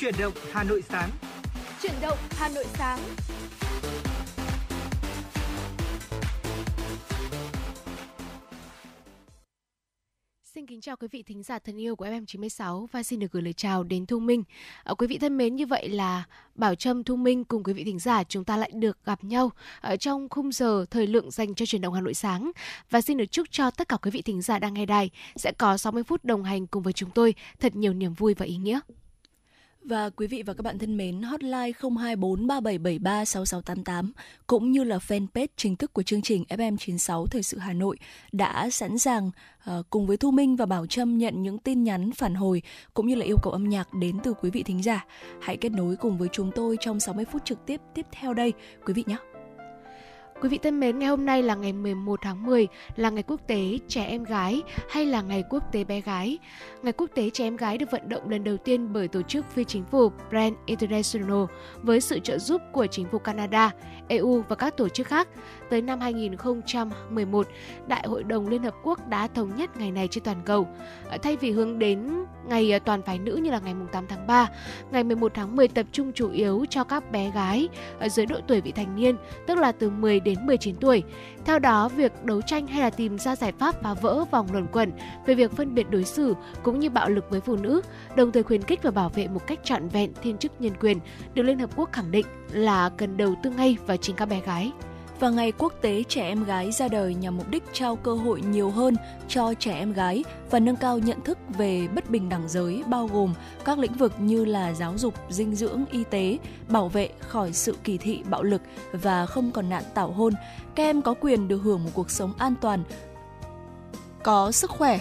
Chuyển động Hà Nội sáng. Chuyển động Hà Nội sáng. Xin kính chào quý vị thính giả thân yêu của FM96 và xin được gửi lời chào đến Thu Minh. À, quý vị thân mến, như vậy là Bảo Trâm Thu Minh cùng quý vị thính giả chúng ta lại được gặp nhau ở trong khung giờ thời lượng dành cho truyền động Hà Nội sáng và xin được chúc cho tất cả quý vị thính giả đang nghe đài sẽ có 60 phút đồng hành cùng với chúng tôi thật nhiều niềm vui và ý nghĩa. Và quý vị và các bạn thân mến, hotline 024 3773 6688 cũng như là fanpage chính thức của chương trình FM96 Thời sự Hà Nội đã sẵn sàng uh, cùng với Thu Minh và Bảo Trâm nhận những tin nhắn phản hồi cũng như là yêu cầu âm nhạc đến từ quý vị thính giả. Hãy kết nối cùng với chúng tôi trong 60 phút trực tiếp tiếp theo đây quý vị nhé. Quý vị thân mến, ngày hôm nay là ngày 11 tháng 10, là ngày quốc tế trẻ em gái hay là ngày quốc tế bé gái. Ngày quốc tế trẻ em gái được vận động lần đầu tiên bởi tổ chức phi chính phủ Brand International với sự trợ giúp của chính phủ Canada, EU và các tổ chức khác. Tới năm 2011, Đại hội đồng Liên Hợp Quốc đã thống nhất ngày này trên toàn cầu. Ờ, thay vì hướng đến ngày ờ, toàn phái nữ như là ngày 8 tháng 3, ngày 11 tháng 10 tập trung chủ yếu cho các bé gái ở dưới độ tuổi vị thành niên, tức là từ 10 đến 19 tuổi. Theo đó, việc đấu tranh hay là tìm ra giải pháp phá vỡ vòng luẩn quẩn về việc phân biệt đối xử cũng như bạo lực với phụ nữ, đồng thời khuyến khích và bảo vệ một cách trọn vẹn thiên chức nhân quyền, được Liên Hợp Quốc khẳng định là cần đầu tư ngay vào chính các bé gái và Ngày Quốc tế Trẻ Em Gái ra đời nhằm mục đích trao cơ hội nhiều hơn cho trẻ em gái và nâng cao nhận thức về bất bình đẳng giới bao gồm các lĩnh vực như là giáo dục, dinh dưỡng, y tế, bảo vệ khỏi sự kỳ thị bạo lực và không còn nạn tảo hôn. Các em có quyền được hưởng một cuộc sống an toàn, có sức khỏe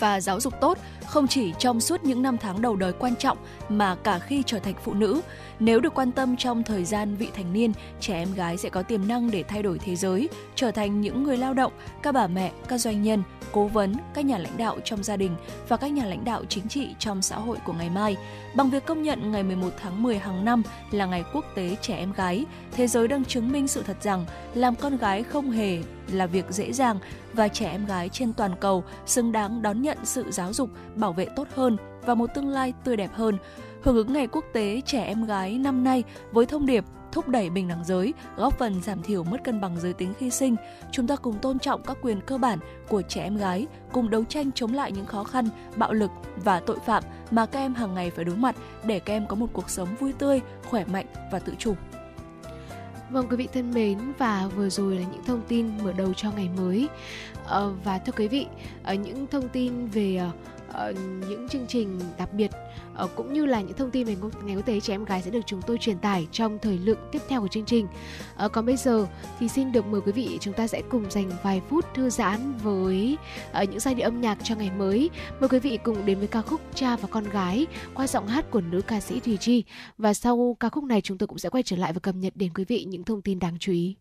và giáo dục tốt không chỉ trong suốt những năm tháng đầu đời quan trọng mà cả khi trở thành phụ nữ. Nếu được quan tâm trong thời gian vị thành niên, trẻ em gái sẽ có tiềm năng để thay đổi thế giới, trở thành những người lao động, các bà mẹ, các doanh nhân, cố vấn, các nhà lãnh đạo trong gia đình và các nhà lãnh đạo chính trị trong xã hội của ngày mai. Bằng việc công nhận ngày 11 tháng 10 hàng năm là ngày quốc tế trẻ em gái, thế giới đang chứng minh sự thật rằng làm con gái không hề là việc dễ dàng và trẻ em gái trên toàn cầu xứng đáng đón nhận sự giáo dục, bảo vệ tốt hơn và một tương lai tươi đẹp hơn. Hưởng ứng Ngày Quốc tế Trẻ Em Gái năm nay với thông điệp thúc đẩy bình đẳng giới, góp phần giảm thiểu mất cân bằng giới tính khi sinh. Chúng ta cùng tôn trọng các quyền cơ bản của trẻ em gái, cùng đấu tranh chống lại những khó khăn, bạo lực và tội phạm mà các em hàng ngày phải đối mặt để các em có một cuộc sống vui tươi, khỏe mạnh và tự chủ. Vâng quý vị thân mến và vừa rồi là những thông tin mở đầu cho ngày mới. Ờ, và thưa quý vị, ờ, những thông tin về ờ, những chương trình đặc biệt uh, cũng như là những thông tin về ngày quốc tế trẻ em gái sẽ được chúng tôi truyền tải trong thời lượng tiếp theo của chương trình. Uh, còn bây giờ thì xin được mời quý vị chúng ta sẽ cùng dành vài phút thư giãn với uh, những giai điệu âm nhạc cho ngày mới. Mời quý vị cùng đến với ca khúc Cha và con gái qua giọng hát của nữ ca sĩ Thùy Chi và sau ca khúc này chúng tôi cũng sẽ quay trở lại và cập nhật đến quý vị những thông tin đáng chú ý.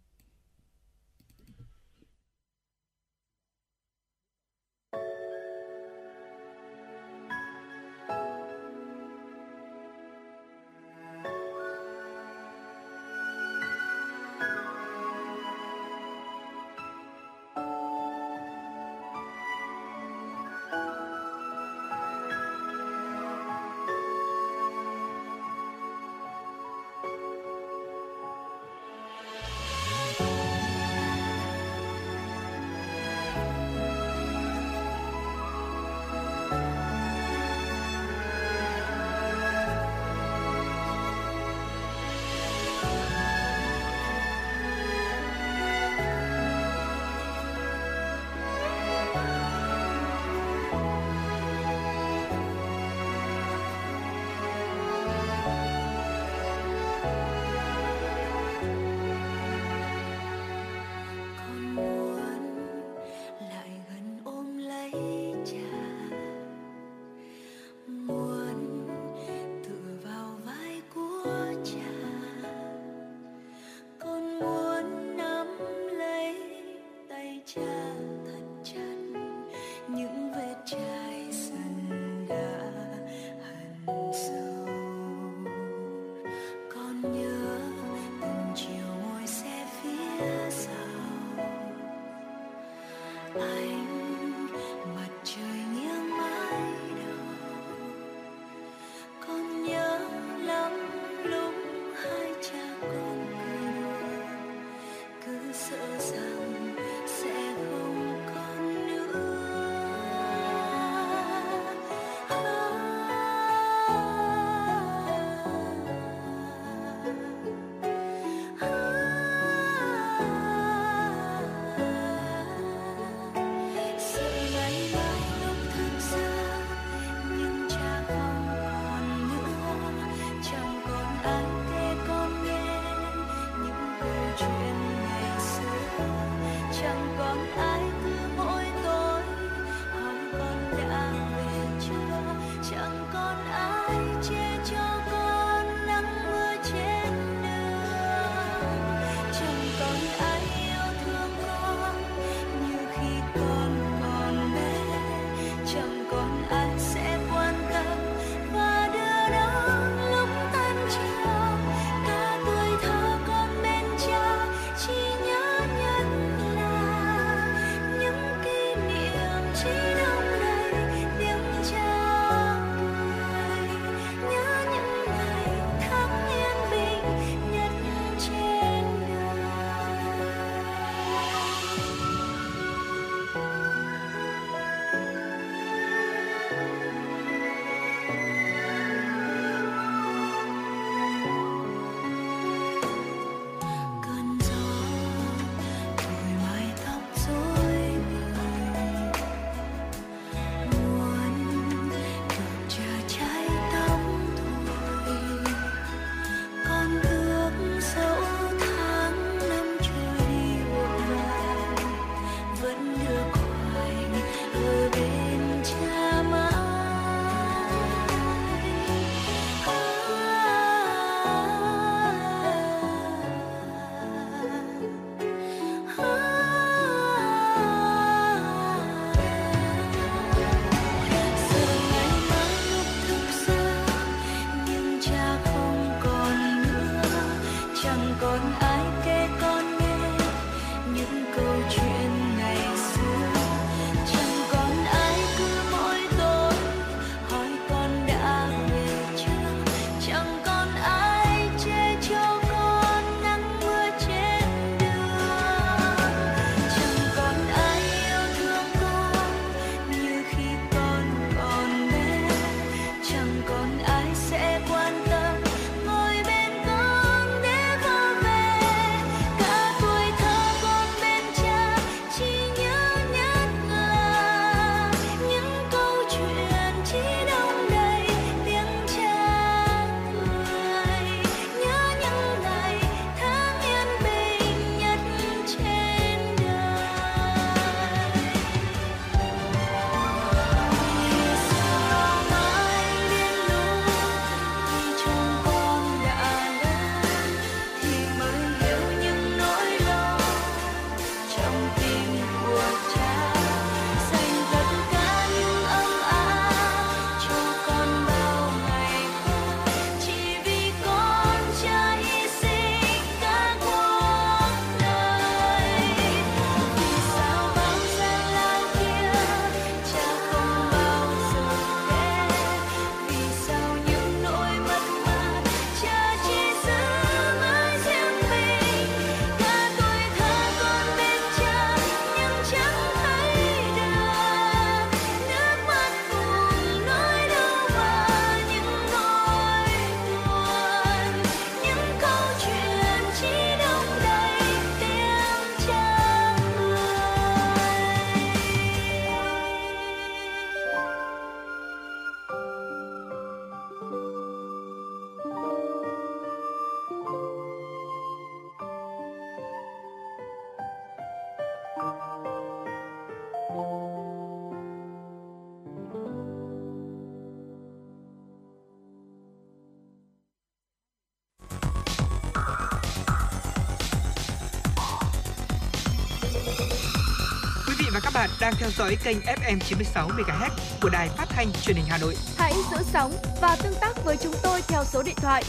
Bạn đang theo dõi kênh FM 96 MHz của đài phát thanh truyền hình Hà Nội. Hãy giữ sóng và tương tác với chúng tôi theo số điện thoại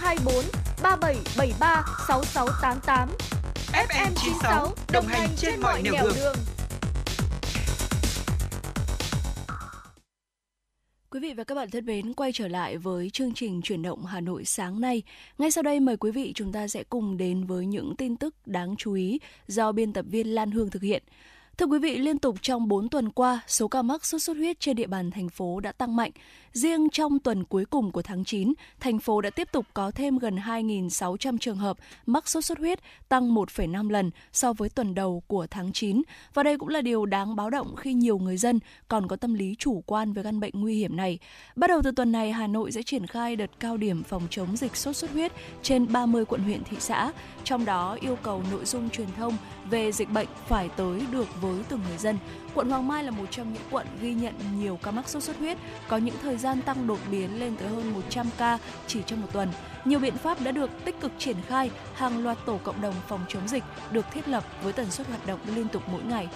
024 3773 6688. FM 96 đồng hành trên mọi nẻo đường. đường. Quý vị và các bạn thân mến, quay trở lại với chương trình chuyển động Hà Nội sáng nay. Ngay sau đây mời quý vị chúng ta sẽ cùng đến với những tin tức đáng chú ý do biên tập viên Lan Hương thực hiện. Thưa quý vị, liên tục trong 4 tuần qua, số ca mắc sốt xuất huyết trên địa bàn thành phố đã tăng mạnh. Riêng trong tuần cuối cùng của tháng 9, thành phố đã tiếp tục có thêm gần 2.600 trường hợp mắc sốt xuất huyết, tăng 1,5 lần so với tuần đầu của tháng 9. Và đây cũng là điều đáng báo động khi nhiều người dân còn có tâm lý chủ quan với căn bệnh nguy hiểm này. Bắt đầu từ tuần này, Hà Nội sẽ triển khai đợt cao điểm phòng chống dịch sốt xuất huyết trên 30 quận huyện thị xã, trong đó yêu cầu nội dung truyền thông về dịch bệnh phải tới được với từng người dân. Quận Hoàng Mai là một trong những quận ghi nhận nhiều ca mắc sốt xuất huyết, có những thời gian tăng đột biến lên tới hơn 100 ca chỉ trong một tuần. Nhiều biện pháp đã được tích cực triển khai, hàng loạt tổ cộng đồng phòng chống dịch được thiết lập với tần suất hoạt động liên tục mỗi ngày.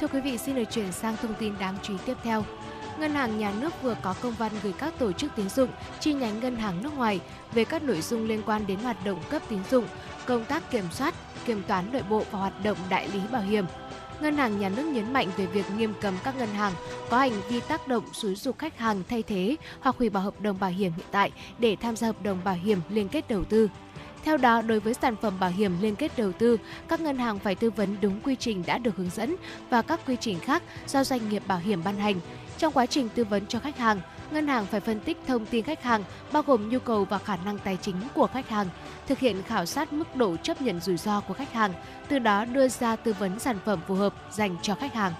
Thưa quý vị, xin được chuyển sang thông tin đáng chú ý tiếp theo. Ngân hàng Nhà nước vừa có công văn gửi các tổ chức tín dụng, chi nhánh ngân hàng nước ngoài về các nội dung liên quan đến hoạt động cấp tín dụng, công tác kiểm soát, kiểm toán nội bộ và hoạt động đại lý bảo hiểm. Ngân hàng Nhà nước nhấn mạnh về việc nghiêm cấm các ngân hàng có hành vi tác động xúi dục khách hàng thay thế hoặc hủy bỏ hợp đồng bảo hiểm hiện tại để tham gia hợp đồng bảo hiểm liên kết đầu tư. Theo đó, đối với sản phẩm bảo hiểm liên kết đầu tư, các ngân hàng phải tư vấn đúng quy trình đã được hướng dẫn và các quy trình khác do doanh nghiệp bảo hiểm ban hành. Trong quá trình tư vấn cho khách hàng, ngân hàng phải phân tích thông tin khách hàng, bao gồm nhu cầu và khả năng tài chính của khách hàng, thực hiện khảo sát mức độ chấp nhận rủi ro của khách hàng, từ đó đưa ra tư vấn sản phẩm phù hợp dành cho khách hàng.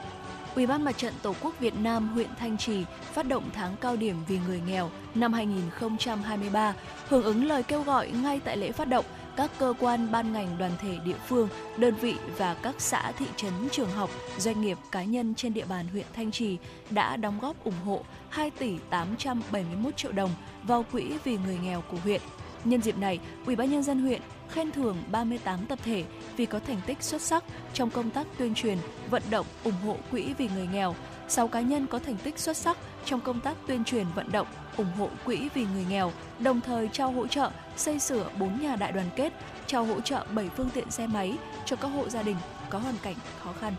Ủy ban Mặt trận Tổ quốc Việt Nam huyện Thanh Trì phát động tháng cao điểm vì người nghèo năm 2023, hưởng ứng lời kêu gọi ngay tại lễ phát động, các cơ quan ban ngành đoàn thể địa phương, đơn vị và các xã thị trấn trường học, doanh nghiệp cá nhân trên địa bàn huyện Thanh Trì đã đóng góp ủng hộ 2 tỷ 871 triệu đồng vào quỹ vì người nghèo của huyện. Nhân dịp này, Ủy ban nhân dân huyện khen thưởng 38 tập thể vì có thành tích xuất sắc trong công tác tuyên truyền, vận động ủng hộ quỹ vì người nghèo, 6 cá nhân có thành tích xuất sắc trong công tác tuyên truyền vận động ủng hộ quỹ vì người nghèo, đồng thời trao hỗ trợ xây sửa 4 nhà đại đoàn kết, trao hỗ trợ 7 phương tiện xe máy cho các hộ gia đình có hoàn cảnh khó khăn.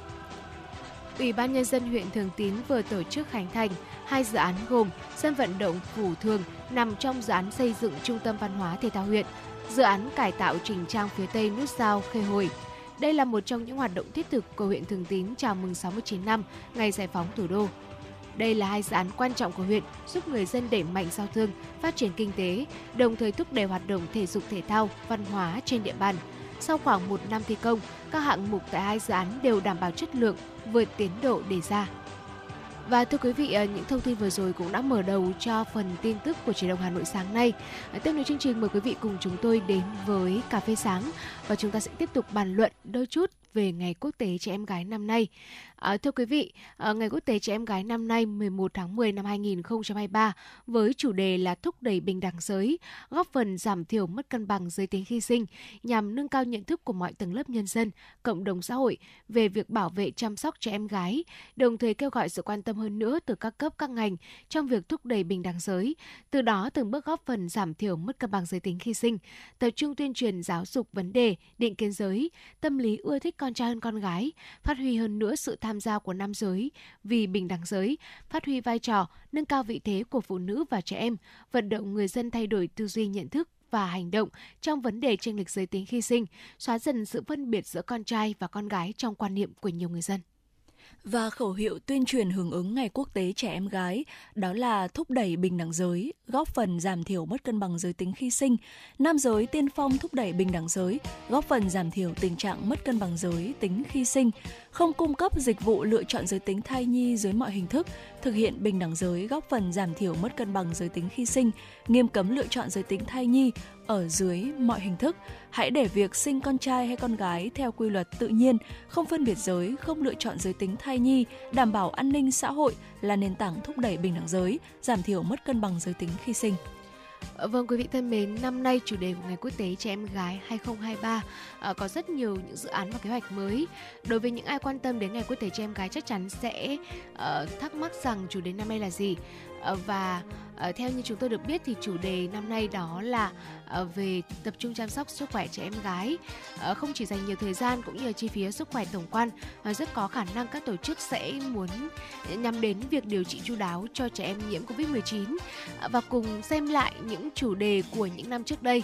Ủy ban Nhân dân huyện Thường Tín vừa tổ chức khánh thành hai dự án gồm sân vận động Phủ Thường nằm trong dự án xây dựng Trung tâm Văn hóa Thể thao huyện, dự án cải tạo chỉnh trang phía tây nút giao Khê Hồi. Đây là một trong những hoạt động thiết thực của huyện Thường Tín chào mừng 69 năm ngày giải phóng thủ đô. Đây là hai dự án quan trọng của huyện giúp người dân đẩy mạnh giao thương, phát triển kinh tế, đồng thời thúc đẩy hoạt động thể dục thể thao, văn hóa trên địa bàn. Sau khoảng một năm thi công, các hạng mục tại hai dự án đều đảm bảo chất lượng, vượt tiến độ đề ra. Và thưa quý vị, ờ, những thông tin vừa rồi cũng đã mở đầu cho phần tin tức của Truyền động Hà Nội sáng nay. Ờ, tiếp nối chương trình mời quý vị cùng chúng tôi đến với cà phê sáng và chúng ta sẽ tiếp tục bàn luận đôi chút về Ngày Quốc tế Trẻ Em Gái năm nay. À, thưa quý vị, à, Ngày Quốc tế Trẻ Em Gái năm nay 11 tháng 10 năm 2023 với chủ đề là thúc đẩy bình đẳng giới, góp phần giảm thiểu mất cân bằng giới tính khi sinh nhằm nâng cao nhận thức của mọi tầng lớp nhân dân, cộng đồng xã hội về việc bảo vệ chăm sóc trẻ em gái, đồng thời kêu gọi sự quan tâm hơn nữa từ các cấp các ngành trong việc thúc đẩy bình đẳng giới, từ đó từng bước góp phần giảm thiểu mất cân bằng giới tính khi sinh, tập trung tuyên truyền giáo dục vấn đề định kiến giới, tâm lý ưa thích con con trai hơn con gái, phát huy hơn nữa sự tham gia của nam giới. Vì bình đẳng giới, phát huy vai trò, nâng cao vị thế của phụ nữ và trẻ em, vận động người dân thay đổi tư duy nhận thức và hành động trong vấn đề tranh lệch giới tính khi sinh, xóa dần sự phân biệt giữa con trai và con gái trong quan niệm của nhiều người dân và khẩu hiệu tuyên truyền hưởng ứng Ngày Quốc tế Trẻ Em Gái, đó là thúc đẩy bình đẳng giới, góp phần giảm thiểu mất cân bằng giới tính khi sinh, nam giới tiên phong thúc đẩy bình đẳng giới, góp phần giảm thiểu tình trạng mất cân bằng giới tính khi sinh, không cung cấp dịch vụ lựa chọn giới tính thai nhi dưới mọi hình thức, thực hiện bình đẳng giới góp phần giảm thiểu mất cân bằng giới tính khi sinh, nghiêm cấm lựa chọn giới tính thai nhi ở dưới mọi hình thức. Hãy để việc sinh con trai hay con gái theo quy luật tự nhiên, không phân biệt giới, không lựa chọn giới tính thai nhi, đảm bảo an ninh xã hội là nền tảng thúc đẩy bình đẳng giới, giảm thiểu mất cân bằng giới tính khi sinh. Ờ, vâng quý vị thân mến, năm nay chủ đề của Ngày Quốc tế Trẻ Em Gái 2023 à, ờ, có rất nhiều những dự án và kế hoạch mới. Đối với những ai quan tâm đến Ngày Quốc tế Trẻ Em Gái chắc chắn sẽ à, thắc mắc rằng chủ đề năm nay là gì. Ờ, và ờ, theo như chúng tôi được biết thì chủ đề năm nay đó là ờ, về tập trung chăm sóc sức khỏe trẻ em gái. Không chỉ dành nhiều thời gian cũng như chi phí sức khỏe tổng quan, rất có khả năng các tổ chức sẽ muốn nhắm đến việc điều trị chu đáo cho trẻ em nhiễm Covid-19 và cùng xem lại những chủ đề của những năm trước đây.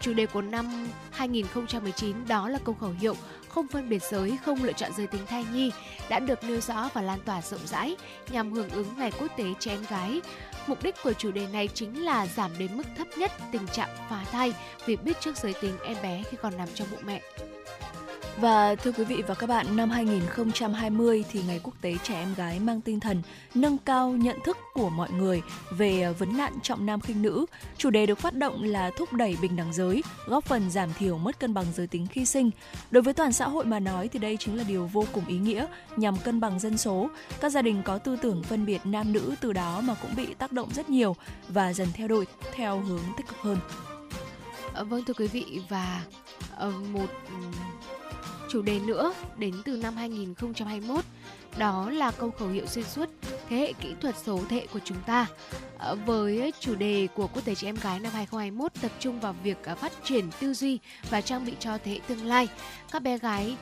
Chủ đề của năm 2019 đó là câu khẩu hiệu không phân biệt giới, không lựa chọn giới tính thai nhi đã được nêu rõ và lan tỏa rộng rãi nhằm hưởng ứng Ngày Quốc tế Trẻ Em Gái. Mục đích của chủ đề này chính là giảm đến mức thấp nhất tình trạng phá thai vì biết trước giới tính em bé khi còn nằm trong bụng mẹ. Và thưa quý vị và các bạn, năm 2020 thì Ngày Quốc tế Trẻ Em Gái mang tinh thần nâng cao nhận thức của mọi người về ờ, vấn nạn trọng nam khinh nữ. Chủ đề được phát động là thúc đẩy bình đẳng giới, góp phần giảm thiểu mất cân bằng giới tính khi sinh. Đối với toàn xã hội mà nói thì đây chính là điều vô cùng ý nghĩa nhằm cân bằng dân số. Các gia đình có tư tưởng phân biệt nam nữ từ đó mà cũng bị tác động rất nhiều và dần theo đuổi theo hướng tích cực hơn. Ờ, vâng thưa quý vị và ờ, một chủ đề nữa đến từ năm 2021 đó là câu khẩu hiệu xuyên suốt thế hệ kỹ thuật số thế hệ của chúng ta. Ờ, với chủ đề của Quốc tế trẻ em gái năm 2021 tập trung vào việc ờ, phát triển tư duy và trang bị cho thế hệ tương lai. Các bé gái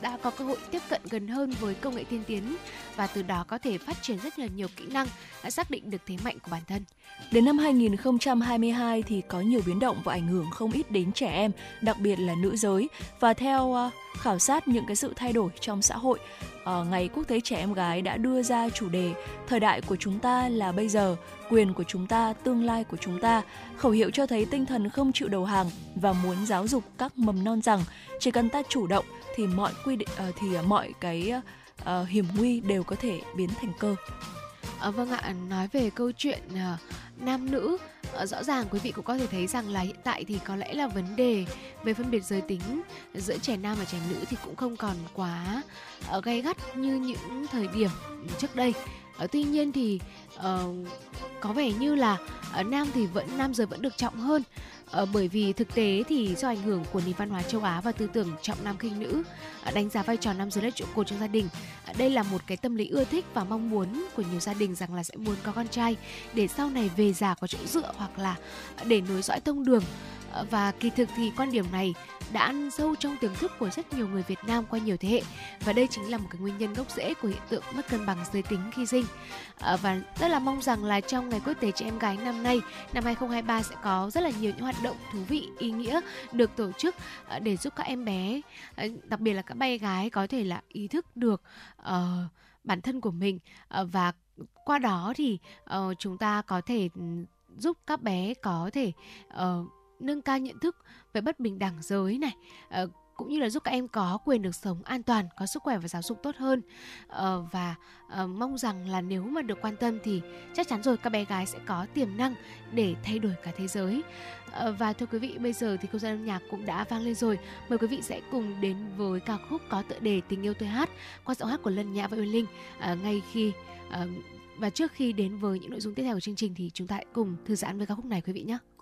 đã có cơ hội tiếp cận gần hơn với công nghệ tiên tiến và từ đó có thể phát triển rất là nhiều kỹ năng, đã xác định được thế mạnh của bản thân. Đến năm 2022 thì có nhiều biến động và ảnh hưởng không ít đến trẻ em, đặc biệt là nữ giới và theo ờ, khảo sát những cái sự thay đổi trong xã hội uh, ngày quốc tế trẻ em gái đã đưa ra chủ đề thời đại của chúng ta là bây giờ quyền của chúng ta tương lai của chúng ta. Khẩu hiệu cho thấy tinh thần không chịu đầu hàng và muốn giáo dục các mầm non rằng chỉ cần ta chủ động thì mọi quy định uh, thì mọi cái uh, hiểm nguy đều có thể biến thành cơ. À, vâng ạ, nói về câu chuyện uh, nam nữ Ờ, rõ ràng quý vị cũng có thể thấy rằng là hiện tại thì có lẽ là vấn đề về phân biệt giới tính giữa trẻ nam và trẻ nữ thì cũng không còn quá ờ, gay gắt như những thời điểm trước đây à, tuy nhiên thì à, có vẻ như là à, nam thì vẫn nam giới vẫn được trọng hơn. À, bởi vì thực tế thì do ảnh hưởng của nền văn hóa châu Á và tư tưởng trọng nam khinh nữ à, đánh giá vai trò nam giới là trụ cột trong gia đình. À, đây là một cái tâm lý ưa thích và mong muốn của nhiều gia đình rằng là sẽ muốn có con trai để sau này về già có chỗ dựa hoặc là để nối dõi tông đường và kỳ thực thì quan điểm này đã ăn sâu trong tiềm thức của rất nhiều người Việt Nam qua nhiều thế hệ. Và đây chính là một cái nguyên nhân gốc rễ của hiện tượng mất cân bằng giới tính khi sinh. À, và rất là mong rằng là trong ngày quốc tế trẻ em gái năm nay năm 2023 sẽ có rất là nhiều những hoạt động thú vị ý nghĩa được tổ chức ờ, để giúp các em bé ờ, đặc biệt là các bé gái có thể là ý thức được uh, bản thân của mình. Uh, và qua đó thì uh, chúng ta có thể ừ, giúp các bé có thể uh, nâng cao nhận thức về bất bình đẳng giới này uh, cũng như là giúp các em có quyền được sống an toàn, có sức khỏe và giáo dục tốt hơn ờ, và uh, mong rằng là nếu mà được quan tâm thì chắc chắn rồi các bé gái sẽ có tiềm năng để thay đổi cả thế giới. Và thưa quý vị, bây giờ thì không gian âm nhạc cũng đã vang lên rồi. Mời quý vị sẽ cùng đến với ca khúc có tựa đề Tình yêu tôi hát qua giọng hát của Lân Nhã và Uyên Linh uh, ngay khi uh, và trước khi đến với những nội dung tiếp theo của chương trình thì chúng ta hãy cùng thư giãn với ca khúc này quý vị nhé.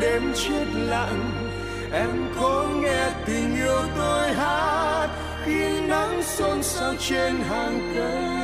đêm chết lặng. Em có nghe tình yêu tôi hát khi nắng xôn xao trên hàng cây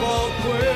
quang trời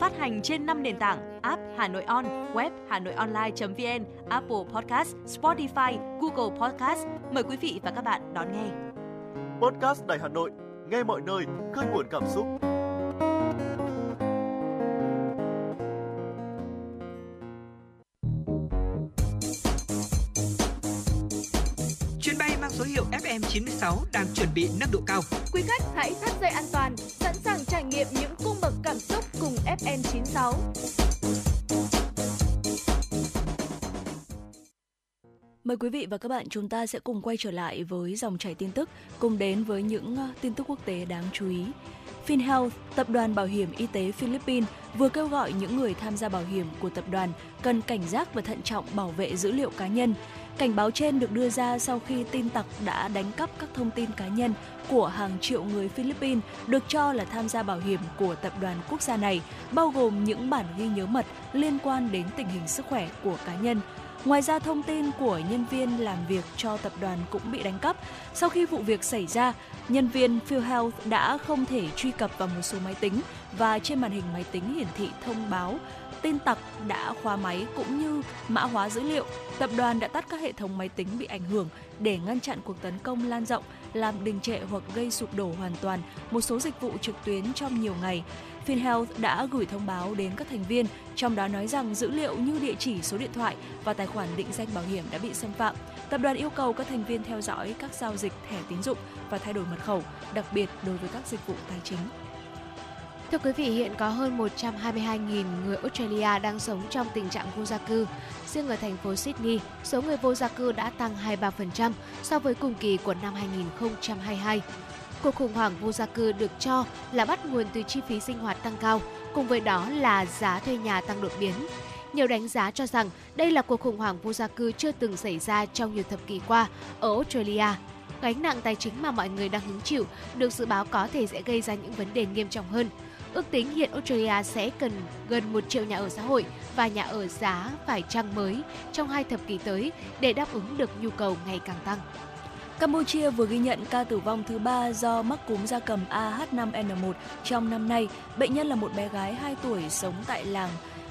phát hành trên 5 nền tảng app Hà Nội On, web Hà Nội Online.vn, Apple Podcast, Spotify, Google Podcast. Mời quý vị và các bạn đón nghe. Podcast Đài Hà Nội, nghe mọi nơi, khơi nguồn cảm xúc. Chuyến bay mang số hiệu FM96 đang chuẩn bị nâng độ cao. Quý khách hãy thắt dây an toàn, FM96. Mời quý vị và các bạn chúng ta sẽ cùng quay trở lại với dòng chảy tin tức, cùng đến với những ờ, tin tức quốc tế đáng chú ý. FinHealth, tập đoàn bảo hiểm y tế Philippines, vừa kêu gọi những người tham gia bảo hiểm của tập đoàn cần cảnh giác và thận trọng bảo vệ dữ liệu cá nhân. Cảnh báo trên được đưa ra sau khi tin tặc đã đánh cắp các thông tin cá nhân của hàng triệu người Philippines được cho là tham gia bảo hiểm của tập đoàn quốc gia này, bao gồm những bản ghi nhớ mật liên quan đến tình hình sức khỏe của cá nhân, Ngoài ra, thông tin của nhân viên làm việc cho tập đoàn cũng bị đánh cắp. Sau khi vụ việc xảy ra, nhân viên PhilHealth đã không thể truy cập vào một số máy tính và trên màn hình máy tính hiển thị thông báo tin tặc đã khóa máy cũng như mã hóa dữ liệu. Tập đoàn đã tắt các hệ thống máy tính bị ảnh hưởng để ngăn chặn cuộc tấn công lan rộng, làm đình trệ hoặc gây sụp đổ hoàn toàn một số dịch vụ trực tuyến trong nhiều ngày. FinHealth đã gửi thông báo đến các thành viên, trong đó nói rằng dữ liệu như địa chỉ, số điện thoại và tài khoản định danh bảo hiểm đã bị xâm phạm. Tập đoàn yêu cầu các thành viên theo dõi các giao dịch thẻ tín dụng và thay đổi mật khẩu, đặc biệt đối với các dịch vụ tài chính. Thưa quý vị, hiện có hơn 122.000 người Australia đang sống trong tình trạng vô gia cư. Riêng ở thành phố Sydney, số người vô gia cư đã tăng 23% so với cùng kỳ của năm 2022. Cuộc khủng hoảng vô gia cư được cho là bắt nguồn từ chi phí sinh hoạt tăng cao, cùng với đó là giá thuê nhà tăng đột biến. Nhiều đánh giá cho rằng đây là cuộc khủng hoảng vô gia cư chưa từng xảy ra trong nhiều thập kỷ qua ở Australia. Gánh nặng tài chính mà mọi người đang hứng chịu được dự báo có thể sẽ gây ra những vấn đề nghiêm trọng hơn. Ước tính hiện Australia sẽ cần gần 1 triệu nhà ở xã hội và nhà ở giá phải trăng mới trong hai thập kỷ tới để đáp ứng được nhu cầu ngày càng tăng. Campuchia vừa ghi nhận ca tử vong thứ ba do mắc cúm gia cầm AH5N1 trong năm nay. Bệnh nhân là một bé gái 2 tuổi sống tại làng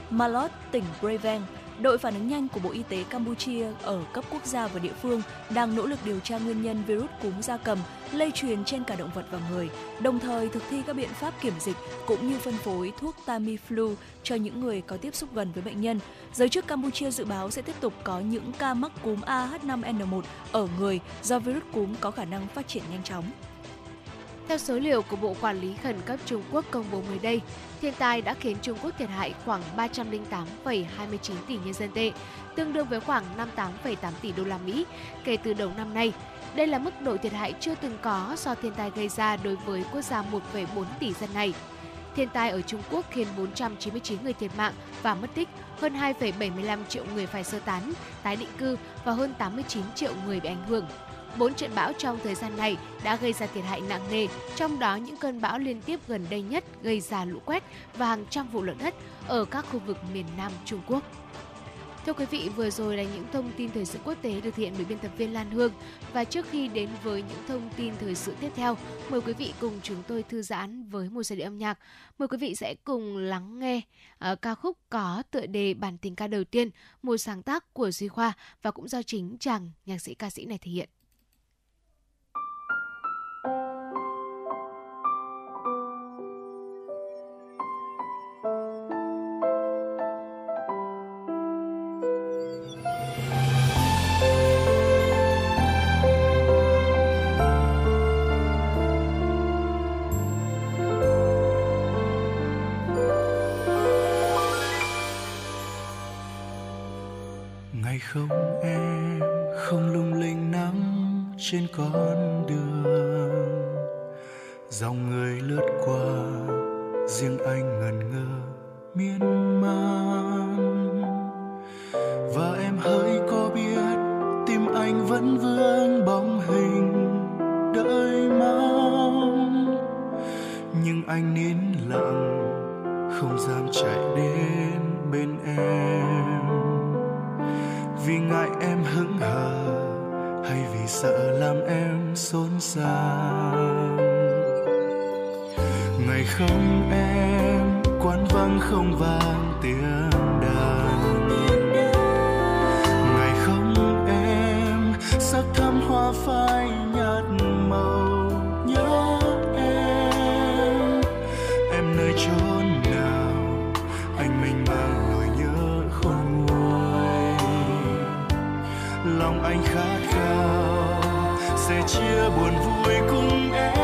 Malot, tỉnh Breveng. Đội phản ứng nhanh của Bộ Y tế Campuchia ở cấp quốc gia và địa phương đang nỗ lực điều tra nguyên nhân virus cúm gia cầm lây truyền trên cả động vật và người, đồng thời thực thi các biện pháp kiểm dịch cũng như phân phối thuốc Tamiflu cho những người có tiếp xúc gần với bệnh nhân. Giới chức Campuchia dự báo sẽ tiếp tục có những ca mắc cúm AH5N1 ở người do virus cúm có khả năng phát triển nhanh chóng. Theo số liệu của Bộ Quản lý Khẩn cấp Trung Quốc công bố mới đây, thiên tai đã khiến Trung Quốc thiệt hại khoảng 308,29 tỷ nhân dân tệ, tương đương với khoảng 58,8 tỷ đô la Mỹ kể từ đầu năm nay. Đây là mức độ thiệt hại chưa từng có do thiên tai gây ra đối với quốc gia 1,4 tỷ dân này. Thiên tai ở Trung Quốc khiến 499 người thiệt mạng và mất tích, hơn 2,75 triệu người phải sơ tán, tái định cư và hơn 89 triệu người bị ảnh hưởng. Bốn trận bão trong thời gian này đã gây ra thiệt hại nặng nề, trong đó những cơn bão liên tiếp gần đây nhất gây ra lũ quét và hàng trăm vụ lở đất ở các khu vực miền Nam Trung Quốc. Thưa quý vị, vừa rồi là những thông tin thời sự quốc tế được hiện bởi biên tập viên Lan Hương. Và trước khi đến với những thông tin thời sự tiếp theo, mời quý vị cùng chúng tôi thư giãn với một giai điệu âm nhạc. Mời quý vị sẽ cùng lắng nghe uh, ca khúc có tựa đề bản tình ca đầu tiên, một sáng tác của Duy Khoa và cũng do chính chàng nhạc sĩ ca sĩ này thể hiện. Con đường. Dòng người lòng anh khát khao. Sẽ chia buồn vui cùng em.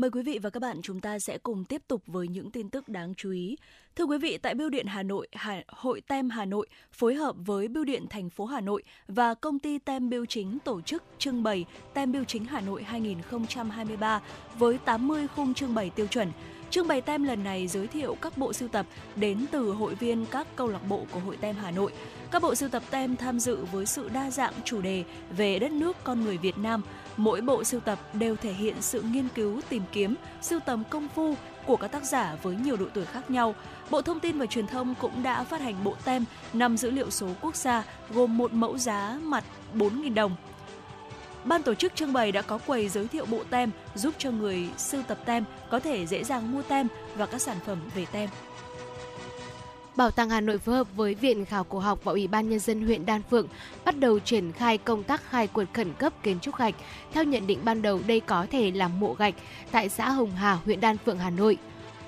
Mời quý vị và các bạn chúng ta sẽ cùng tiếp tục với những tin tức đáng chú ý. Thưa quý vị, tại Bưu điện Hà Nội, Hà, Hội Tem Hà Nội phối hợp với Bưu điện thành phố Hà Nội và công ty Tem Bưu Chính tổ chức trưng bày Tem Bưu Chính Hà Nội 2023 với 80 khung trưng bày tiêu chuẩn. Trưng bày tem lần này giới thiệu các bộ sưu tập đến từ hội viên các câu lạc bộ của Hội Tem Hà Nội. Các bộ sưu tập tem tham dự với sự đa dạng chủ đề về đất nước con người Việt Nam. Mỗi bộ sưu tập đều thể hiện sự nghiên cứu, tìm kiếm, sưu tầm công phu của các tác giả với nhiều độ tuổi khác nhau. Bộ Thông tin và Truyền thông cũng đã phát hành bộ tem năm dữ liệu số quốc gia gồm một mẫu giá mặt 4.000 đồng, Ban tổ chức trưng bày đã có quầy giới thiệu bộ tem giúp cho người sưu tập tem có thể dễ dàng mua tem và các sản phẩm về tem. Bảo tàng Hà Nội phối hợp với Viện Khảo cổ học và Ủy ban Nhân dân huyện Đan Phượng bắt đầu triển khai công tác khai quật khẩn cấp kiến trúc gạch. Theo nhận định ban đầu, đây có thể là mộ gạch tại xã Hồng Hà, huyện Đan Phượng, Hà Nội.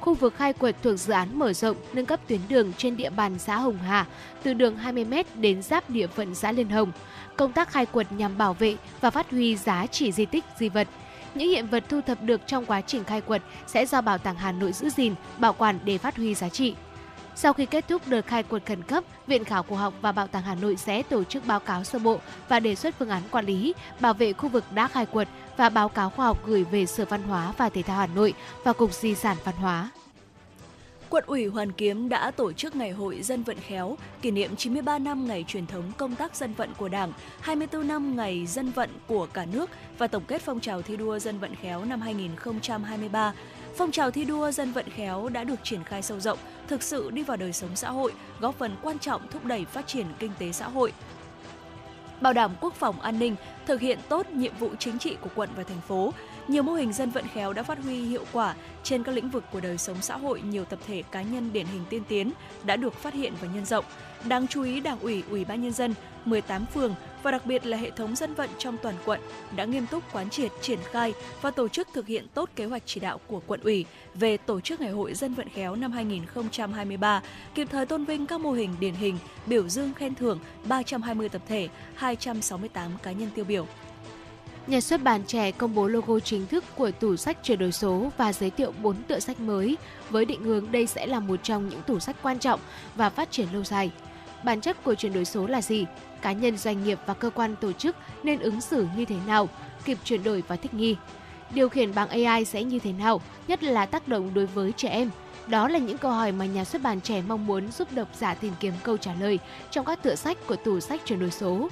Khu vực khai quật thuộc dự án mở rộng, nâng cấp tuyến đường trên địa bàn xã Hồng Hà từ đường 20m đến giáp địa phận xã Liên Hồng. Công tác khai quật nhằm bảo vệ và phát huy giá trị di tích, di vật. Những hiện vật thu thập được trong quá trình khai quật sẽ do Bảo tàng Hà Nội giữ gìn, bảo quản để phát huy giá trị. Sau khi kết thúc đợt khai quật khẩn cấp, Viện Khảo cổ học và Bảo tàng Hà Nội sẽ tổ chức báo cáo sơ bộ và đề xuất phương án quản lý, bảo vệ khu vực đã khai quật và báo cáo khoa học gửi về Sở Văn hóa và Thể thao Hà Nội và Cục Di sản Văn hóa. Quận ủy Hoàn Kiếm đã tổ chức Ngày hội Dân vận khéo, kỷ niệm 93 năm ngày truyền thống công tác dân vận của Đảng, 24 năm ngày dân vận của cả nước và tổng kết phong trào thi đua dân vận khéo năm 2023. Phong trào thi đua dân vận khéo đã được triển khai sâu rộng, thực sự đi vào đời sống xã hội, góp phần quan trọng thúc đẩy phát triển kinh tế xã hội, bảo đảm quốc phòng an ninh, thực hiện tốt nhiệm vụ chính trị của quận và thành phố. Nhiều mô hình dân vận khéo đã phát huy hiệu quả trên các lĩnh vực của đời sống xã hội, nhiều tập thể cá nhân điển hình tiên tiến đã được phát hiện và nhân rộng. Đáng chú ý, Đảng ủy, Ủy ban nhân dân 18 phường và đặc biệt là hệ thống dân vận trong toàn quận đã nghiêm túc quán triệt, triển khai và tổ chức thực hiện tốt kế hoạch chỉ đạo của quận ủy về tổ chức Ngày hội Dân vận khéo năm 2023, kịp thời tôn vinh các mô hình điển hình, biểu dương khen thưởng 320 tập thể, 268 cá nhân tiêu biểu. Nhà xuất bản trẻ công bố logo chính thức của tủ sách chuyển đổi số và giới thiệu 4 tựa sách mới, với định hướng đây sẽ là một trong những tủ sách quan trọng và phát triển lâu dài. Bản chất của chuyển đổi số là gì? Cá nhân, doanh nghiệp và cơ quan tổ chức nên ứng xử như thế nào, kịp chuyển đổi và thích nghi? Điều khiển bằng AI sẽ như thế nào, nhất là tác động đối với trẻ em? Đó là những câu hỏi mà nhà xuất bản trẻ mong muốn giúp độc giả tìm kiếm câu trả lời trong các tựa sách của tủ sách chuyển đổi số.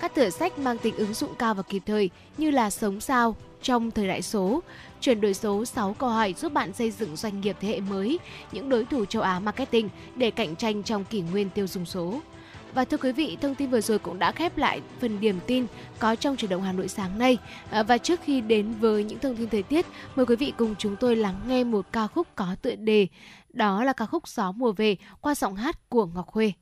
Các tựa sách mang tính ứng dụng cao và kịp thời như là Sống sao trong thời đại số, chuyển đổi số 6 câu hỏi giúp bạn xây dựng doanh nghiệp thế hệ mới, những đối thủ châu Á marketing để cạnh tranh trong kỷ nguyên tiêu dùng số. Và thưa quý vị, thông tin vừa rồi cũng đã khép lại phần điểm tin có trong chuyển động Hà Nội sáng nay. À, và trước khi đến với những thông tin thời tiết, mời quý vị cùng chúng tôi lắng nghe một ca khúc có tựa đề. Đó là ca khúc Gió mùa về qua giọng hát của Ngọc Huê.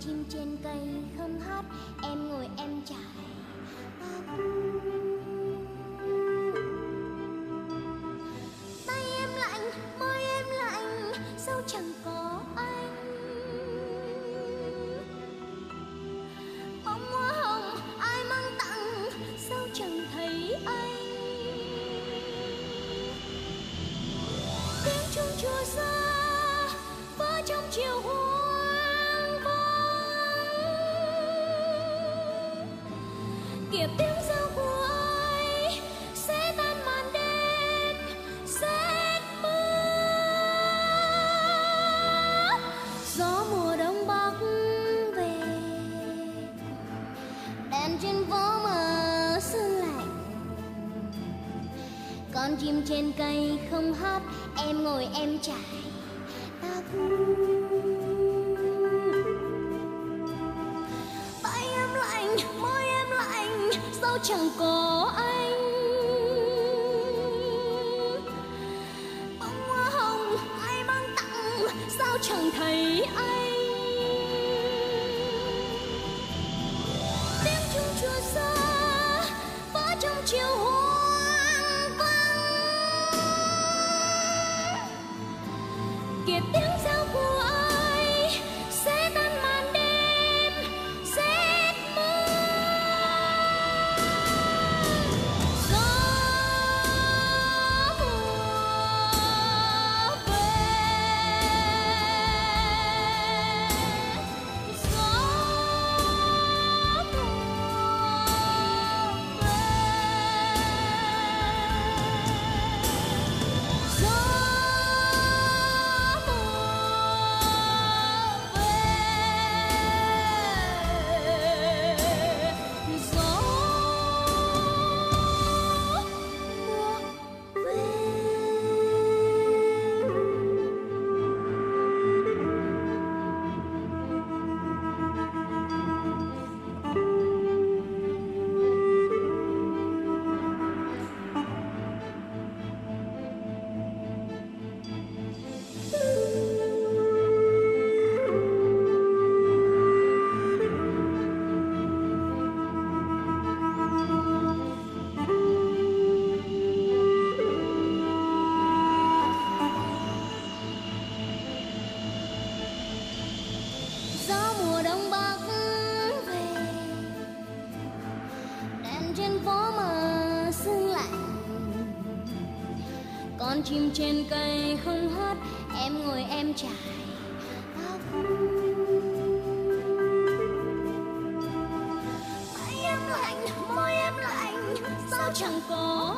Chim trên cây. Kịp tiếng giao cuối, sẽ tan màn đêm rét mưa gió mùa đông bắc về, đèn trên phố mờ sương lạnh. Con chim trên cây không hát, em ngồi em trải. Chim trên cây không hát em ngồi em trải tóc Tay em lạnh, môi em lạnh, sao chẳng có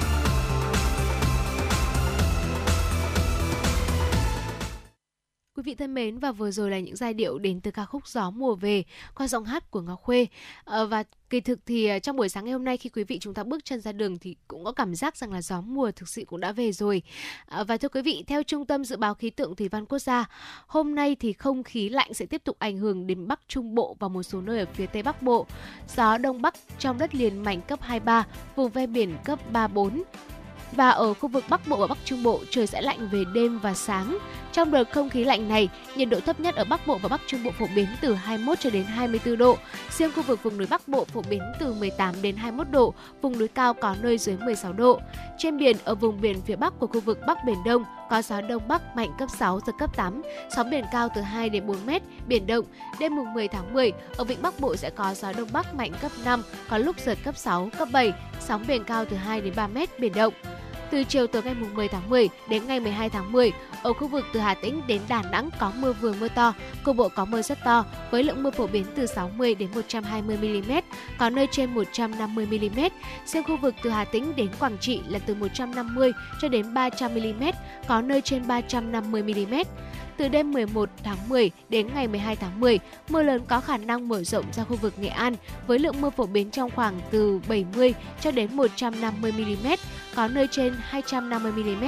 thân mến và vừa rồi là những giai điệu đến từ ca khúc Gió mùa về qua giọng hát của Ngọc Khuê. Ờ, và kỳ thực thì ờ, trong buổi sáng ngày hôm nay khi quý vị chúng ta bước chân ra đường thì cũng có cảm giác rằng là gió mùa thực sự cũng đã về rồi. Ờ, và thưa quý vị, theo Trung tâm Dự báo Khí tượng Thủy văn Quốc gia, hôm nay thì không khí lạnh sẽ tiếp tục ảnh hưởng đến Bắc Trung Bộ và một số nơi ở phía Tây Bắc Bộ. Gió Đông Bắc trong đất liền mạnh cấp 23, vùng ven biển cấp 34. Và ở khu vực Bắc Bộ và Bắc Trung Bộ trời sẽ lạnh về đêm và sáng. Trong đợt không khí lạnh này, nhiệt độ thấp nhất ở Bắc Bộ và Bắc Trung Bộ phổ biến từ 21 cho đến 24 độ. Riêng khu vực vùng núi Bắc Bộ phổ biến từ 18 đến 21 độ, vùng núi cao có nơi dưới 16 độ. Trên biển ở vùng biển phía Bắc của khu vực Bắc Biển Đông có gió đông bắc mạnh cấp 6 giật cấp 8, sóng biển cao từ 2 đến 4 mét, biển động. Đêm mùng 10 tháng 10, ở vịnh Bắc Bộ sẽ có gió đông bắc mạnh cấp 5, có lúc giật cấp 6, cấp 7, sóng biển cao từ 2 đến 3 mét, biển động. Từ chiều tối ngày 10 tháng 10 đến ngày 12 tháng 10, ở khu vực từ Hà Tĩnh đến Đà Nẵng có mưa vừa mưa to, cục bộ có mưa rất to với lượng mưa phổ biến từ 60 đến 120 mm, có nơi trên 150 mm. Riêng khu vực từ Hà Tĩnh đến Quảng Trị là từ 150 cho đến 300 mm, có nơi trên 350 mm. Từ đêm 11 tháng 10 đến ngày 12 tháng 10, mưa lớn có khả năng mở rộng ra khu vực Nghệ An với lượng mưa phổ biến trong khoảng từ 70 cho đến 150 mm, có nơi trên 250 mm.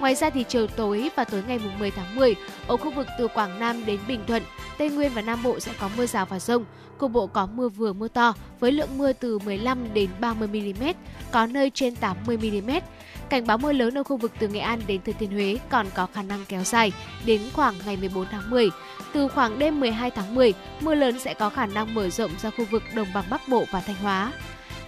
Ngoài ra thì chiều tối và tối ngày 10 tháng 10, ở khu vực từ Quảng Nam đến Bình Thuận, Tây Nguyên và Nam Bộ sẽ có mưa rào và rông. Cục bộ có mưa vừa mưa to với lượng mưa từ 15 đến 30 mm, có nơi trên 80 mm. Cảnh báo mưa lớn ở khu vực từ Nghệ An đến Thừa Thiên Huế còn có khả năng kéo dài đến khoảng ngày 14 tháng 10. Từ khoảng đêm 12 tháng 10, mưa lớn sẽ có khả năng mở rộng ra khu vực đồng bằng Bắc Bộ và Thanh Hóa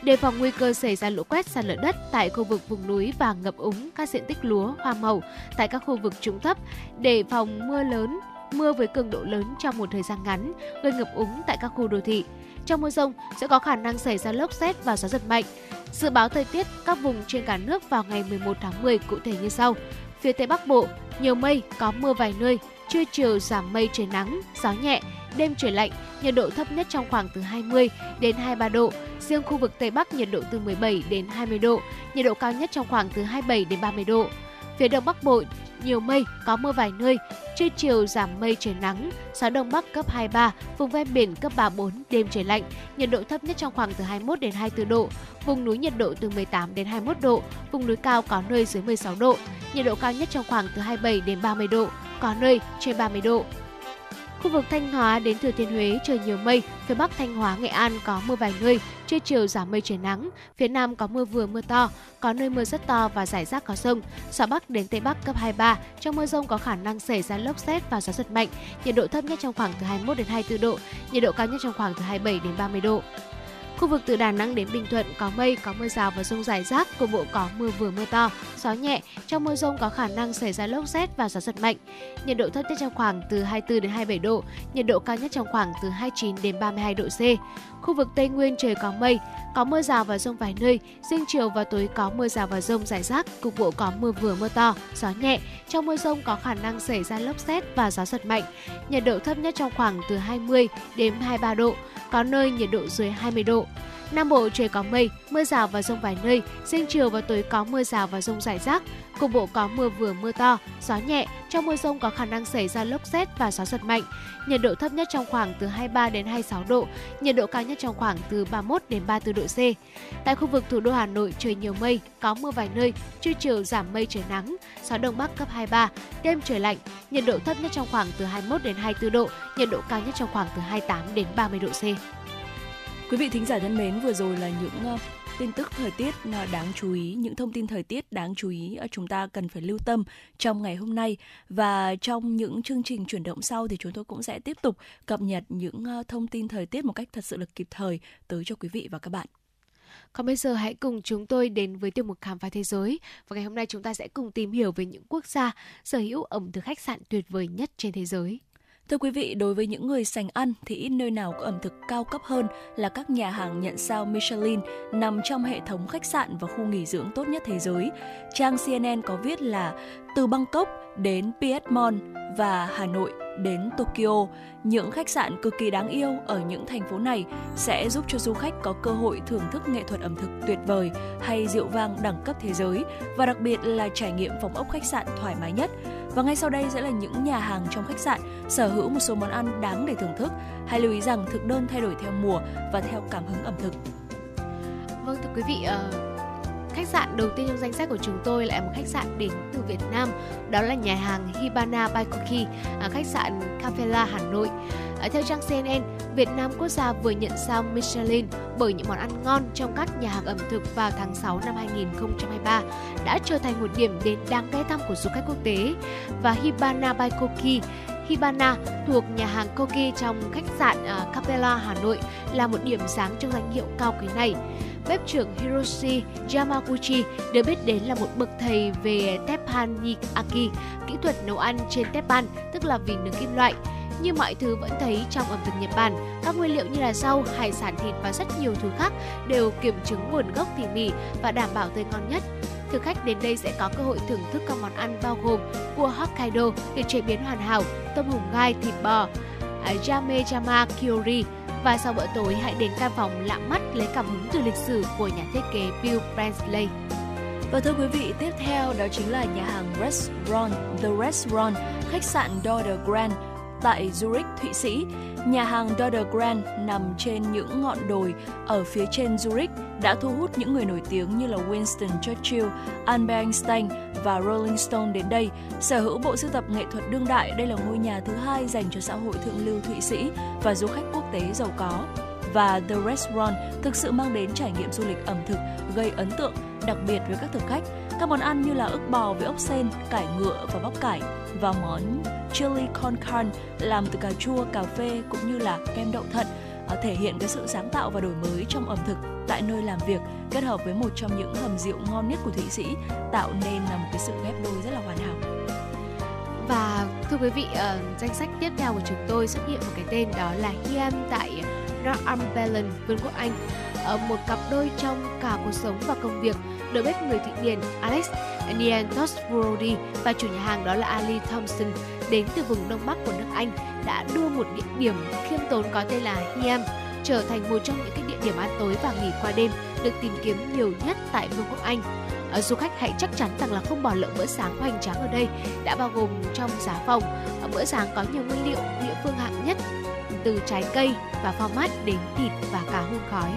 đề phòng nguy cơ xảy ra lũ quét sạt lở đất tại khu vực vùng núi và ngập úng các diện tích lúa, hoa màu tại các khu vực trũng thấp, đề phòng mưa lớn, mưa với cường độ lớn trong một thời gian ngắn, gây ngập úng tại các khu đô thị. Trong mưa rông sẽ có khả năng xảy ra lốc xét và gió giật mạnh. Dự báo thời tiết các vùng trên cả nước vào ngày 11 tháng 10 cụ thể như sau. Phía Tây Bắc Bộ, nhiều mây, có mưa vài nơi, trưa chiều giảm mây trời nắng, gió nhẹ, đêm trời lạnh, nhiệt độ thấp nhất trong khoảng từ 20 đến 23 độ. Riêng khu vực Tây Bắc nhiệt độ từ 17 đến 20 độ, nhiệt độ cao nhất trong khoảng từ 27 đến 30 độ. Phía Đông Bắc Bộ nhiều mây, có mưa vài nơi, trưa chiều giảm mây trời nắng, gió đông bắc cấp 23, vùng ven biển cấp 34, đêm trời lạnh, nhiệt độ thấp nhất trong khoảng từ 21 đến 24 độ, vùng núi nhiệt độ từ 18 đến 21 độ, vùng núi cao có nơi dưới 16 độ, nhiệt độ cao nhất trong khoảng từ 27 đến 30 độ, có nơi trên 30 độ. Khu vực Thanh Hóa đến Thừa Thiên Huế trời nhiều mây, phía Bắc Thanh Hóa, Nghệ An có mưa vài nơi, trưa chiều giảm mây trời nắng, phía Nam có mưa vừa mưa to, có nơi mưa rất to và rải rác có rông. Gió Bắc đến Tây Bắc cấp 23, trong mưa rông có khả năng xảy ra lốc xét và gió giật mạnh, nhiệt độ thấp nhất trong khoảng từ 21 đến 24 độ, nhiệt độ cao nhất trong khoảng từ 27 đến 30 độ. Khu vực từ Đà Nẵng đến Bình Thuận có mây, có mưa rào và rông rải rác, cục bộ có mưa vừa mưa to, gió nhẹ. Trong mưa rông có khả năng xảy ra lốc xét và gió giật mạnh. Nhiệt độ thấp nhất trong khoảng từ 24 đến 27 độ, nhiệt độ cao nhất trong khoảng từ 29 đến 32 độ C. Khu vực Tây Nguyên trời có mây, có mưa rào và rông vài nơi, riêng chiều và tối có mưa rào và rông rải rác, cục bộ có mưa vừa mưa to, gió nhẹ. Trong mưa rông có khả năng xảy ra lốc xét và gió giật mạnh. Nhiệt độ thấp nhất trong khoảng từ 20 đến 23 độ, có nơi nhiệt độ dưới 20 độ. Nam Bộ trời có mây, mưa rào và rông vài nơi, riêng chiều và tối có mưa rào và rông rải rác, cục bộ có mưa vừa mưa to, gió nhẹ, trong mưa rông có khả năng xảy ra lốc xét và gió giật mạnh. Nhiệt độ thấp nhất trong khoảng từ 23 đến 26 độ, nhiệt độ cao nhất trong khoảng từ 31 đến 34 độ C. Tại khu vực thủ đô Hà Nội trời nhiều mây, có mưa vài nơi, trưa chiều giảm mây trời nắng, gió đông bắc cấp 23, đêm trời lạnh, nhiệt độ thấp nhất trong khoảng từ 21 đến 24 độ, nhiệt độ cao nhất trong khoảng từ 28 đến 30 độ C. Quý vị thính giả thân mến, vừa rồi là những uh, tin tức thời tiết ờ, đáng chú ý, những thông tin thời tiết đáng chú ý ờ, chúng ta cần phải lưu tâm trong ngày hôm nay và trong những chương trình chuyển động sau thì chúng tôi cũng sẽ tiếp tục cập nhật những uh, thông tin thời tiết một cách thật sự là kịp thời tới cho quý vị và các bạn. Còn bây giờ hãy cùng chúng tôi đến với tiêu mục khám phá thế giới. Và ngày hôm nay chúng ta sẽ cùng tìm hiểu về những quốc gia sở hữu ẩm thực khách sạn tuyệt vời nhất trên thế giới. Thưa quý vị, đối với những người sành ăn thì ít nơi nào có ẩm thực cao cấp hơn là các nhà hàng nhận sao Michelin nằm trong hệ thống khách sạn và khu nghỉ dưỡng tốt nhất thế giới. Trang CNN có viết là từ Bangkok đến Piedmont và Hà Nội đến Tokyo, những khách sạn cực kỳ đáng yêu ở những thành phố này sẽ giúp cho du khách có cơ hội thưởng thức nghệ thuật ẩm thực tuyệt vời hay rượu vang đẳng cấp thế giới và đặc biệt là trải nghiệm phòng ốc khách sạn thoải mái nhất. Và ngay sau đây sẽ là những nhà hàng trong khách sạn sở hữu một số món ăn đáng để thưởng thức. Hãy lưu ý rằng thực đơn thay đổi theo mùa và theo cảm hứng ẩm thực. Vâng thưa quý vị, uh, khách sạn đầu tiên trong danh sách của chúng tôi là một khách sạn đến từ Việt Nam, đó là nhà hàng Hibana Baikoki, uh, khách sạn Capella Hà Nội. Theo trang CNN, Việt Nam quốc gia vừa nhận sao Michelin bởi những món ăn ngon trong các nhà hàng ẩm thực vào tháng 6 năm 2023 đã trở thành một điểm đến đáng ghé thăm của du khách quốc tế. Và Hibana by Koki, Hibana thuộc nhà hàng Koki trong khách sạn uh, Capella Hà Nội là một điểm sáng trong danh hiệu cao quý này. Bếp trưởng Hiroshi Yamaguchi được biết đến là một bậc thầy về teppanyaki, kỹ thuật nấu ăn trên teppan, tức là vì nướng kim loại. Như mọi thứ vẫn thấy trong ẩm thực Nhật Bản, các nguyên liệu như là rau, hải sản thịt và rất nhiều thứ khác đều kiểm chứng nguồn gốc tỉ mỉ và đảm bảo tươi ngon nhất. Thực khách đến đây sẽ có cơ hội thưởng thức các món ăn bao gồm cua Hokkaido được chế biến hoàn hảo, tôm hùm gai, thịt bò, à, Yamejama Kyori và sau bữa tối hãy đến căn phòng lạ mắt lấy cảm hứng từ lịch sử của nhà thiết kế Bill Bransley. Và thưa quý vị, tiếp theo đó chính là nhà hàng Restaurant The Restaurant, khách sạn Dollar Grand tại Zurich, Thụy Sĩ. Nhà hàng Daughter Grand nằm trên những ngọn đồi ở phía trên Zurich đã thu hút những người nổi tiếng như là Winston Churchill, Albert Einstein và Rolling Stone đến đây. Sở hữu bộ sưu tập nghệ thuật đương đại, đây là ngôi nhà thứ hai dành cho xã hội thượng lưu Thụy Sĩ và du khách quốc tế giàu có. Và The Restaurant thực sự mang đến trải nghiệm du lịch ẩm thực gây ấn tượng đặc biệt với các thực khách. Các món ăn như là ức bò với ốc sen, cải ngựa và bắp cải và món chili con carne làm từ cà chua, cà phê cũng như là kem đậu thận à, thể hiện cái sự sáng tạo và đổi mới trong ẩm thực tại nơi làm việc kết hợp với một trong những hầm rượu ngon nhất của Thụy Sĩ tạo nên là một cái sự ghép đôi rất là hoàn hảo. Và thưa quý vị, uh, danh sách tiếp theo của chúng tôi xuất hiện một cái tên đó là Hiam tại Northumberland, Vương quốc Anh. Ở một cặp đôi trong cả cuộc sống và công việc, đầu bếp người Thụy Điển Alex Nientos Tosbrody và chủ nhà hàng đó là Ali Thompson đến từ vùng Đông Bắc của nước Anh đã đưa một địa điểm khiêm tốn có tên là Hiam trở thành một trong những cái địa điểm ăn tối và nghỉ qua đêm được tìm kiếm nhiều nhất tại Vương quốc Anh. Ờ, du khách hãy chắc chắn rằng là không bỏ lỡ bữa sáng hoành tráng ở đây đã bao gồm trong giá phòng. Ờ, bữa sáng có nhiều nguyên liệu địa phương hạng nhất từ trái cây và format đến thịt và cá hun khói.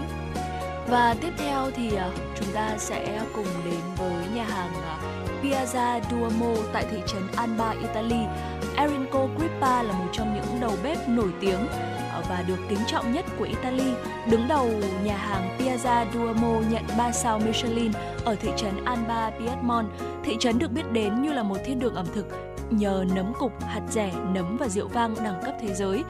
Và tiếp theo thì à, chúng ta sẽ cùng đến với nhà hàng à, Piazza Duomo tại thị trấn Alba, Italy. Enrico Grippa là một trong những đầu bếp nổi tiếng à, và được kính trọng nhất của Italy. Đứng đầu nhà hàng Piazza Duomo nhận 3 sao Michelin ở thị trấn Alba, Piedmont. Thị trấn được biết đến như là một thiên đường ẩm thực nhờ nấm cục, hạt rẻ, nấm và rượu vang đẳng cấp thế giới.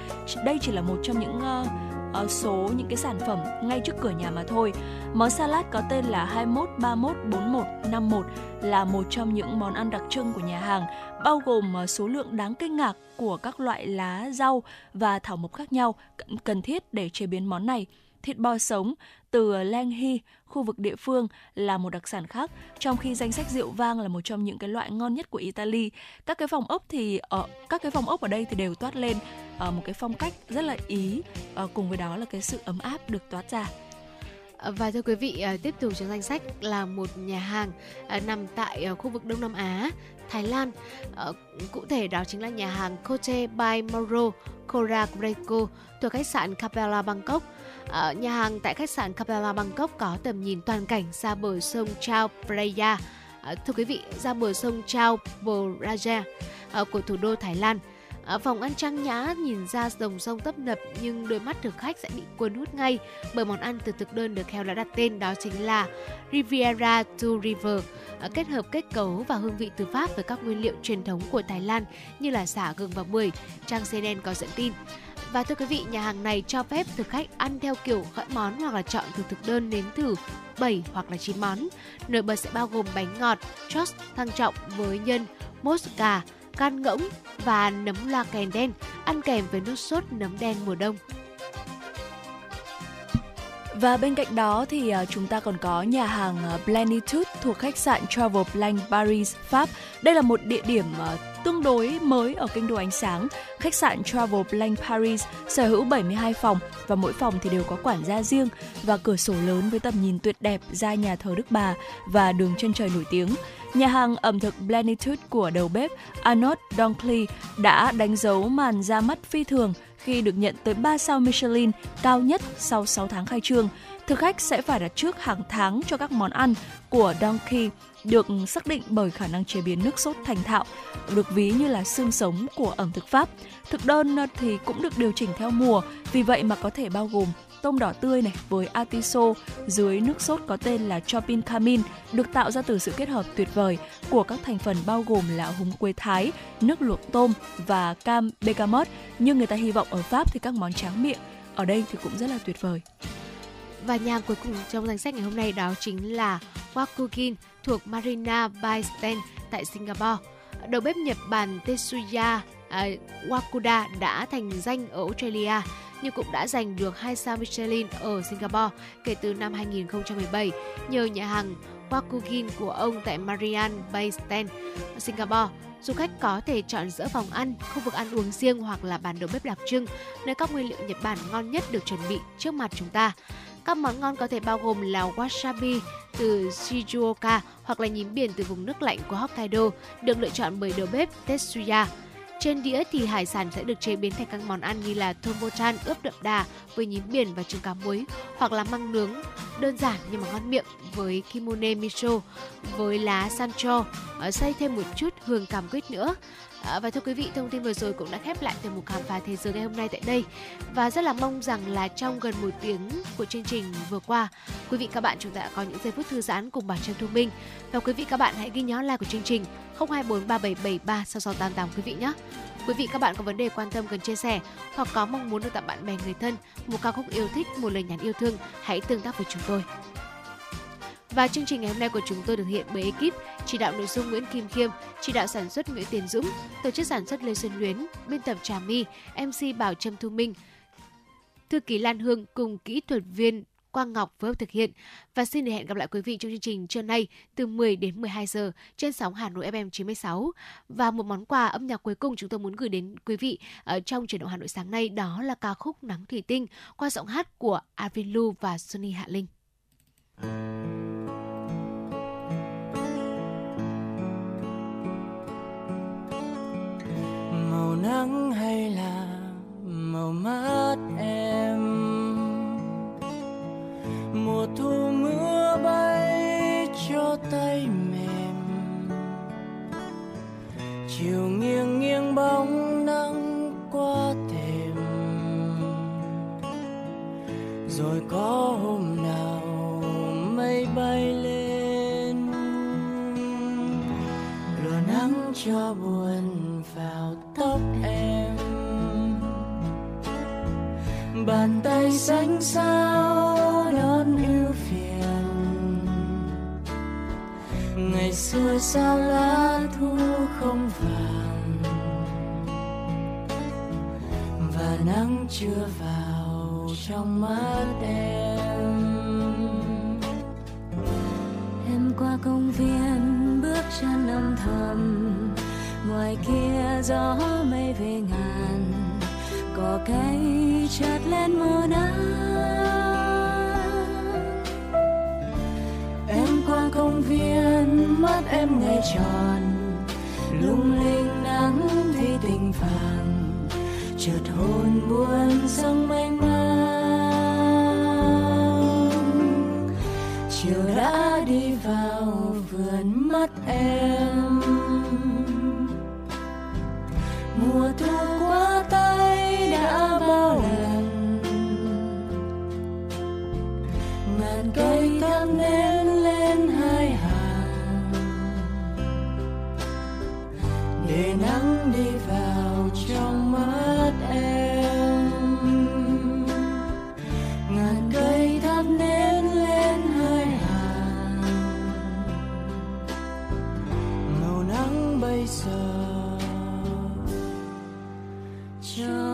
Đây chỉ là một trong những uh, số những cái sản phẩm ngay trước cửa nhà mà thôi. Món salad có tên là 21 31 41 51 là một trong những món ăn đặc trưng của nhà hàng, bao gồm ờ, số lượng đáng kinh ngạc của các loại lá rau và thảo mộc khác nhau cần thiết để chế biến món này thịt bò sống từ Langhi, khu vực địa phương là một đặc sản khác, trong khi danh sách rượu vang là một trong những cái loại ngon nhất của Italy. Các cái phòng ốc thì ở các cái phòng ốc ở đây thì đều toát lên uh, một cái phong cách rất là ý, uh, cùng với đó là cái sự ấm áp được toát ra. Và thưa quý vị, tiếp tục trong danh sách là một nhà hàng nằm tại khu vực Đông Nam Á, Thái Lan. Cụ thể đó chính là nhà hàng Cote by Moro Cora Greco thuộc khách sạn Capella Bangkok. Ở nhà hàng tại khách sạn Capella Bangkok có tầm nhìn toàn cảnh ra bờ sông Chao Phraya. Ờ, thưa quý vị, ra bờ sông Chao Phraya ờ, của thủ đô Thái Lan. À, phòng ăn trang nhã nhìn ra dòng sông tấp nập nhưng đôi mắt thực khách sẽ bị cuốn hút ngay bởi món ăn từ thực đơn được Heo đã đặt tên đó chính là Riviera to River kết hợp kết cấu và hương vị từ Pháp với các nguyên liệu truyền thống của Thái Lan như là xả gừng và bưởi. Trang CNN có dẫn tin. Và thưa quý vị, nhà hàng này cho phép thực khách ăn theo kiểu gọi món hoặc là chọn từ thực đơn nếm thử 7 hoặc là 9 món. Nổi bật sẽ bao gồm bánh ngọt, toast thăng trọng với nhân, mốt gà, can ngỗng và nấm loa kèn đen ăn kèm với nước sốt nấm đen mùa đông. Và bên cạnh đó thì à, chúng ta còn có nhà hàng à, Plenitude thuộc khách sạn Travel Blanc Paris, Pháp. Đây là một địa điểm à, tương đối mới ở kinh đô ánh sáng. Khách sạn Travel Blanc Paris, sở hữu 72 phòng và mỗi phòng thì đều có quản gia riêng và cửa sổ lớn với tầm nhìn tuyệt đẹp ra nhà thờ Đức Bà và đường chân trời nổi tiếng. Nhà hàng ẩm thực Blenitude của đầu bếp Arnold Dunkley đã đánh dấu màn ra mắt phi thường khi được nhận tới 3 sao Michelin cao nhất sau 6 tháng khai trương. Thực khách sẽ phải đặt trước hàng tháng cho các món ăn của Donkey được xác định bởi khả năng chế biến nước sốt thành thạo, được ví như là xương sống của ẩm thực Pháp. Thực đơn ờ, thì cũng được điều chỉnh theo mùa, vì vậy mà có thể bao gồm tôm đỏ tươi này với atiso dưới nước sốt có tên là chopin camin được tạo ra từ sự kết hợp tuyệt vời của các thành phần bao gồm là húng quế thái, nước luộc tôm và cam bergamot. Nhưng người ta hy vọng ở Pháp thì các món tráng miệng ở đây thì cũng rất là tuyệt vời. Và nhà cuối cùng trong danh sách ngày hôm nay đó chính là Wakugin thuộc Marina Bay Sten tại Singapore. Đầu bếp Nhật Bản Tetsuya uh, Wakuda đã thành danh ở Australia nhưng cũng đã giành được 2 sao Michelin ở Singapore kể từ năm 2017 nhờ nhà hàng Wakugin của ông tại Marian Bay Stand, Singapore. Du khách có thể chọn giữa phòng ăn, khu vực ăn uống riêng hoặc là bàn đầu bếp đặc trưng, nơi các nguyên liệu Nhật Bản ngon nhất được chuẩn bị trước mặt chúng ta. Các món ngon có thể bao gồm là wasabi từ Shizuoka hoặc là nhím biển từ vùng nước lạnh của Hokkaido, được lựa chọn bởi đầu bếp Tetsuya. Trên đĩa thì hải sản sẽ được chế biến thành các món ăn như là tomochan ướp đậm đà với nhím biển và trứng cá muối hoặc là măng nướng đơn giản nhưng mà ngon miệng với kimone miso với lá sancho ờ, xây thêm một chút hương cam quýt nữa. À, và thưa quý vị, thông tin vừa rồi cũng đã khép lại tiểu mục khám phá thế giới ngày hôm nay tại đây. Và rất là mong rằng là trong gần một tiếng của chương trình vừa qua, quý vị các bạn chúng ta đã có những giây phút thư giãn cùng bản chân thông minh. Và quý vị các bạn hãy ghi nhớ like của chương trình 0243773688 quý vị nhé. Quý vị các bạn có vấn đề quan tâm cần chia sẻ hoặc có mong muốn được tặng bạn bè người thân một ca khúc yêu thích, một lời nhắn yêu thương, hãy tương tác với chúng tôi. Và chương trình ngày hôm nay của chúng tôi được hiện bởi ekip chỉ đạo nội dung Nguyễn Kim Khiêm, chỉ đạo sản xuất Nguyễn Tiến Dũng, tổ chức sản xuất Lê Xuân Luyến, biên tập Trà My, MC Bảo Trâm Thu Minh, thư ký Lan Hương cùng kỹ thuật viên Quang Ngọc phối hợp thực hiện. Và xin để hẹn gặp lại quý vị trong chương trình trưa nay từ 10 đến 12 giờ trên sóng Hà Nội FM 96. Và một món quà âm nhạc cuối cùng chúng tôi muốn gửi đến quý vị ở trong chuyển động Hà Nội sáng nay đó là ca khúc Nắng Thủy Tinh qua giọng hát của Avin Lu và Sunny Hạ Linh. nắng hay là màu mắt em? Mùa thu mưa bay cho tay mềm. Chiều nghiêng nghiêng bóng nắng qua thềm rồi có hôm nào mây bay lên. Lửa nắng cho buồn bàn tay xanh sao đón ưu phiền. Ngày xưa sao lá thu không vàng, và nắng chưa vào trong mắt em. Em qua công viên, bước chân âm thầm, ngoài kia gió mây về ngàn cỏ cây chợt lên mùa nắng. Em qua công viên, mắt em ngày tròn. Lung linh nắng thì tình vàng chợt hồn buồn sông mênh mang. Chiều đã đi vào vườn mắt em. Trong